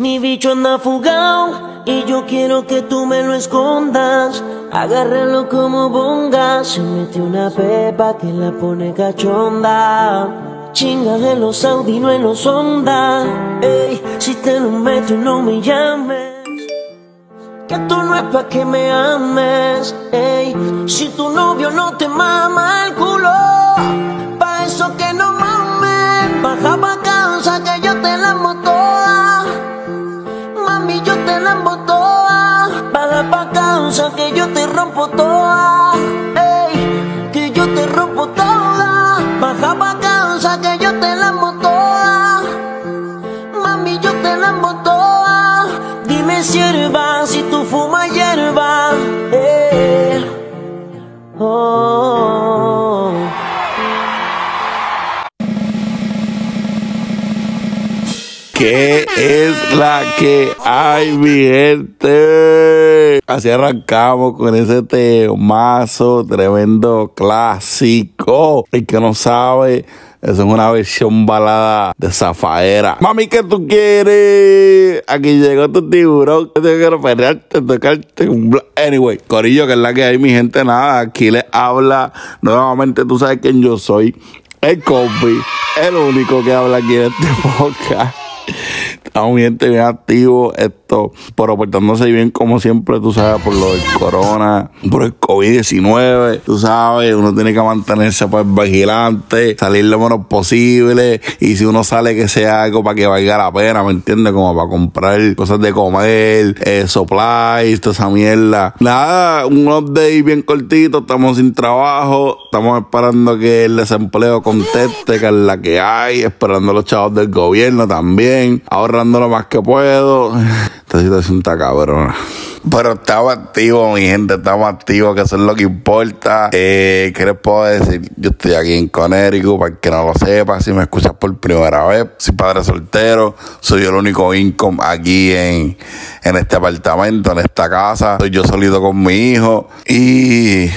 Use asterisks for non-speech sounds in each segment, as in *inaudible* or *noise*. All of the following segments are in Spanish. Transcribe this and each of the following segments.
Mi bicho anda fugado y yo quiero que tú me lo escondas. Agárralo como bonga. Se mete una pepa que la pone cachonda. Chinga de los Audi, no en los Honda. Ey, si te lo meto no me llames. Que esto no es pa' que me ames. Ey, si tu novio no te mama el culo. Pa' eso que no mames. Toda. Baja pa' casa que yo te la toda. Mami, yo te la toda. Dime sierva si tú fumas hierba. Eh. Oh. ¿Qué es la que hay, mi gente? Así arrancamos con ese temazo, tremendo clásico. El que no sabe, eso es una versión balada de Zafaera. Mami, ¿qué tú quieres? Aquí llegó tu tiburón. Yo quiero pelearte, tocarte Anyway, Corillo, que es la que hay, mi gente, nada. Aquí les habla nuevamente, tú sabes quién yo soy. El compi, el único que habla aquí en este *laughs* podcast. Estamos bien, bien activos, esto, pero portándose bien como siempre, tú sabes, por lo del corona, por el COVID-19, tú sabes, uno tiene que mantenerse pues vigilante, salir lo menos posible, y si uno sale que sea algo para que valga la pena, ¿me entiendes? Como para comprar cosas de comer, eh, supplies, toda esa mierda. Nada, un update bien cortito, estamos sin trabajo, estamos esperando que el desempleo conteste, que es la que hay, esperando a los chavos del gobierno también, ahorrando lo más que puedo. *laughs* Esta situación está cabrona. Pero estamos activos, mi gente, estamos activos, que eso es lo que importa. Eh, ¿Qué les puedo decir? Yo estoy aquí en Connecticut, para que no lo sepa, si me escuchas por primera vez, soy padre soltero, soy el único income aquí en, en este apartamento, en esta casa. Soy yo solito con mi hijo y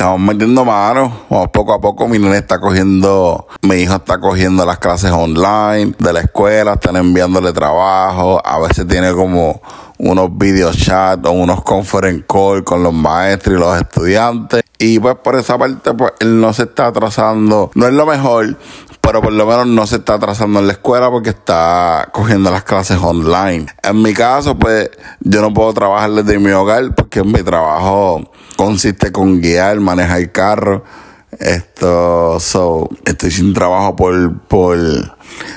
estamos metiendo manos. Poco a poco, mi nene está cogiendo, mi hijo está cogiendo las clases online de la escuela, están enviándole trabajo, a veces tiene como unos video chat o unos conference call con los maestros y los estudiantes. Y pues por esa parte, pues él no se está atrasando. No es lo mejor, pero por lo menos no se está atrasando en la escuela porque está cogiendo las clases online. En mi caso, pues yo no puedo trabajar desde mi hogar porque mi trabajo consiste con guiar, manejar carro. Esto, so, estoy sin trabajo por, por,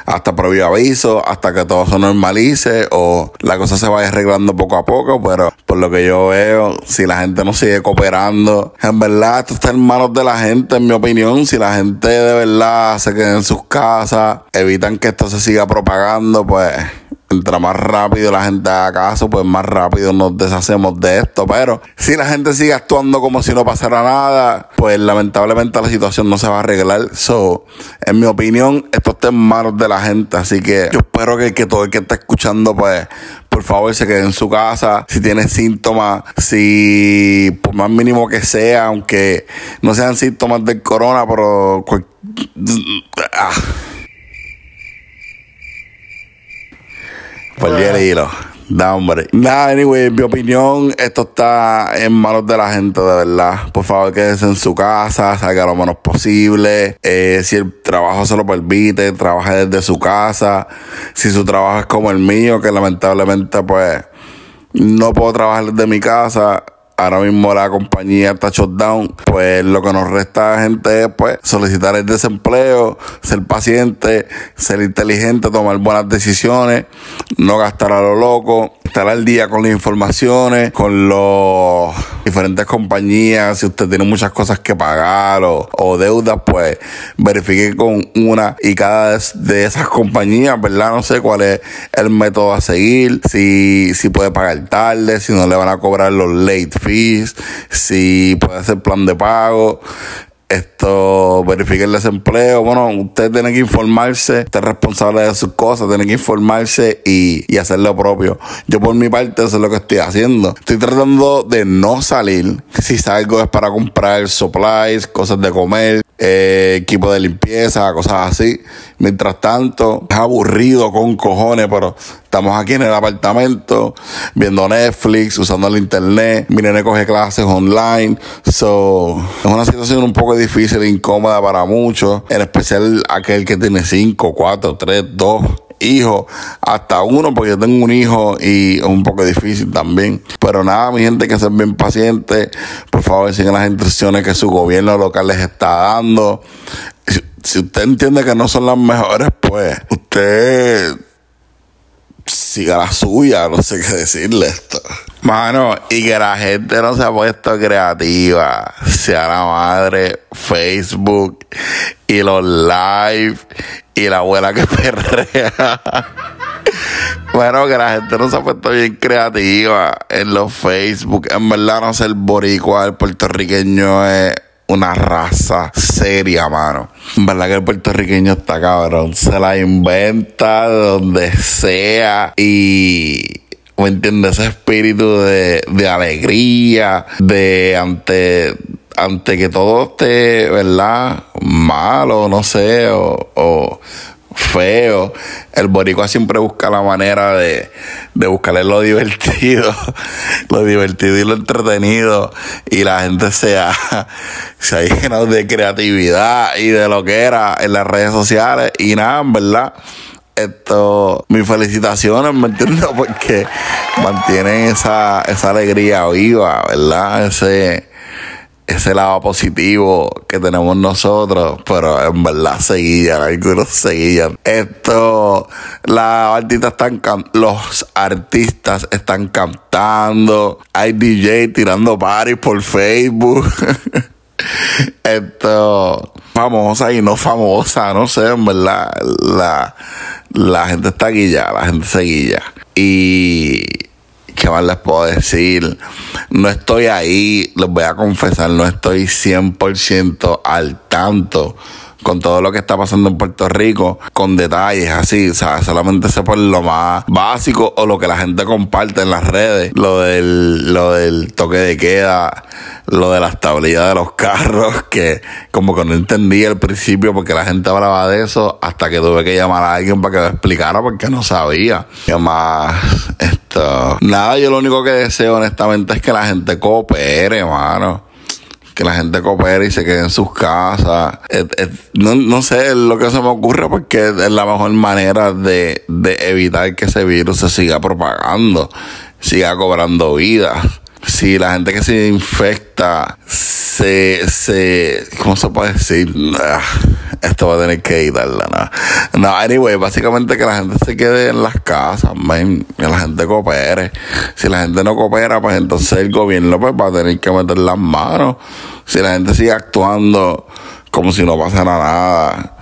hasta previo aviso, hasta que todo se normalice o la cosa se vaya arreglando poco a poco, pero por lo que yo veo, si la gente no sigue cooperando, en verdad esto está en manos de la gente, en mi opinión, si la gente de verdad se queda en sus casas, evitan que esto se siga propagando, pues Mientras más rápido la gente haga caso, pues más rápido nos deshacemos de esto. Pero si la gente sigue actuando como si no pasara nada, pues lamentablemente la situación no se va a arreglar. So, en mi opinión, esto está en manos de la gente. Asy que yo espero que, que todo el que está escuchando, pues, por favor, se quede en su casa. Si tiene síntomas, si por más mínimo que sea, aunque no sean síntomas del corona, pero ah. Perdí el hilo. Da, hombre. Nada, anyway, en mi opinión, esto está en manos de la gente, de verdad. Por favor, quédese en su casa, salga lo menos posible. Eh, si el trabajo se lo permite, trabaje desde su casa. Si su trabajo es como el mío, que lamentablemente, pues, no puedo trabajar desde mi casa. Ahora mismo la compañía está shutdown. Pues lo que nos resta, gente, es pues solicitar el desempleo, ser paciente, ser inteligente, tomar buenas decisiones, no gastar a lo loco, estar al día con las informaciones, con los diferentes compañías. Si usted tiene muchas cosas que pagar o, o deudas, pues verifique con una y cada de esas compañías, ¿verdad? No sé cuál es el método a seguir, si, si puede pagar tarde, si no le van a cobrar los late fees, si puede hacer plan de pago. Esto, verifique el desempleo. Bueno, usted tiene que informarse, usted es responsable de sus cosas, tiene que informarse y, y hacer lo propio. Yo por mi parte eso es lo que estoy haciendo. Estoy tratando de no salir. Si salgo es para comprar supplies, cosas de comer, eh, equipo de limpieza, cosas así. Mientras tanto, es aburrido con cojones, pero estamos aquí en el apartamento viendo Netflix, usando el internet. Mi nene coge clases online. So, es una situación un poco difícil incómoda para muchos, en especial aquel que tiene 5, 4, 3, 2 hijos, hasta uno, porque yo tengo un hijo y es un poco difícil también. Pero nada, mi gente, que ser bien paciente. Por favor, sigan las instrucciones que su gobierno local les está dando. Si, usted entiende que no son las mejores, pues usted siga la suya, no sé qué decirle esto. Mano, y que la gente no se ha puesto creativa. Sea la madre, Facebook y los live y la abuela que *laughs* perrea. bueno, que la gente no se ha puesto bien creativa en los Facebook. En verdad, no sé, el boricua, el puertorriqueño es una raza seria, mano. En verdad que el puertorriqueño está cabrón. Se la inventa donde sea y ¿me entiendes? Ese espíritu de, de alegría, de ante ante que todo esté, ¿verdad? Malo, no sé, o, feo, el boricua siempre busca la manera de, de buscarle lo divertido, *laughs* lo divertido y lo entretenido, y la gente se ha, *laughs* se de creatividad y de lo que era en las redes sociales, y nada, verdad esto, mis felicitaciones, ¿me entiendes? *laughs* Porque mantienen esa, esa alegría viva, ¿verdad? Ese, ese lado positivo que tenemos nosotros, pero en verdad seguían, algunos seguían. Esto, las artistas están los artistas están cantando, hay DJ tirando parties por Facebook. *laughs* Esto, famosa y no famosa, no sé, en verdad, la, la gente está guillada, la gente se guilla. Y ¿qué más les puedo decir? No estoy ahí, les voy a confesar, no estoy 100% al tanto con todo lo que está pasando en Puerto Rico, con detalles así, o sea, solamente por lo más básico o lo que la gente comparte en las redes, lo del, lo del toque de queda, lo de las tablillas de los carros, *laughs* que como que no entendí al principio porque la gente hablaba de eso, hasta que tuve que llamar a alguien para que me explicara porque no sabía. ¿Qué más? Esto. Nada, yo lo único que deseo honestamente es que la gente coopere, hermano que la gente coopere y se quede en sus casas. no, no, sé lo que se me ocurre porque es la mejor manera de, de evitar que ese virus se siga propagando, siga cobrando vidas. Si la gente que se infecta se, se, ¿cómo se puede decir? Esto va a tener que editarla, no. No, anyway, básicamente que la gente se quede en las casas, que la gente coopere. Si la gente no coopera, pues entonces el gobierno pues va a tener que meter las manos. Si la gente sigue actuando como si no pasara nada,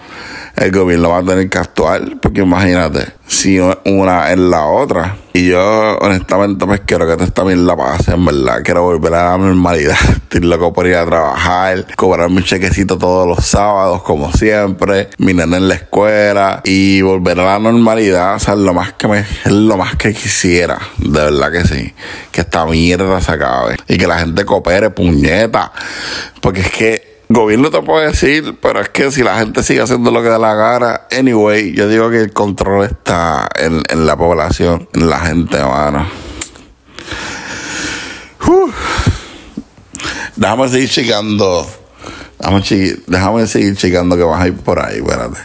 el gobierno va a tener que actuar, porque imagínate, si una es la otra. Y yo, honestamente, pues quiero que también la pase, en verdad. Quiero volver a la normalidad. *laughs* Estoy loco por ir a trabajar, cobrar mi chequecito todos los sábados, como siempre, mi nena en la escuela y volver a la normalidad, o sea, lo más que me, es lo más que quisiera. De verdad que sí. Que esta mierda se acabe. Y que la gente coopere, puñeta. Porque es que Gobierno te puede decir, pero es que si la gente sigue haciendo lo que da la gana, anyway, yo digo que el control está en, la población, en la gente, hermano. Déjame seguir checando. Déjame, seguir checando que vas a ir por ahí, espérate.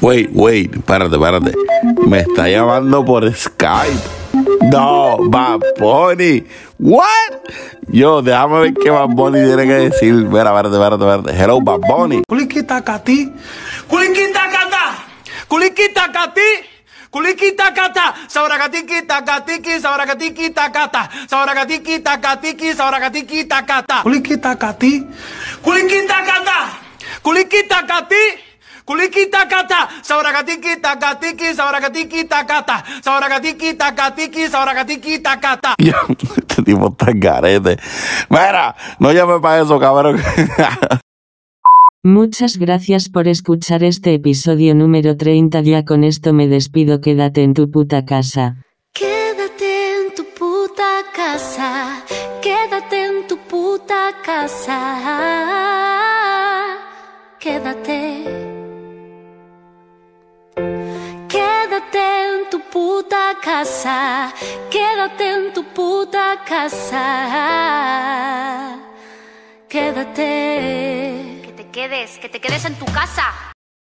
Wait, wait, espérate, espérate. Me está llamando por Skype. No, Bad Bunny. What? Yo, déjame ver qué Bad Bunny tiene que decir. Espera, espérate, espérate, espérate. Hello, Bad Bunny. Culiquita cati. Culiquita cata. Culiquita cati. Culiquita cata. Sabracatiqui tacatiqui. Sabracatiqui tacata. Sabracatiqui tacatiqui. Sabracatiqui tacata. Culiquita cati. Culiquita cata. Culiquita cati. Culiquita cata, sauragatiki takatiki, sauragatiki takata, sauragatiki takatiki, sauragatiki takata. *laughs* este tipo está garete. Mira, no llame para eso, cabrón. *laughs* Muchas gracias por escuchar este episodio número 30. Ya con esto me despido. Quédate en tu puta casa. Quédate en tu puta casa. Quédate en tu puta casa. quédate. Quédate quédate en tu puta casa. Quédate. Que te quedes, que te quedes en tu casa.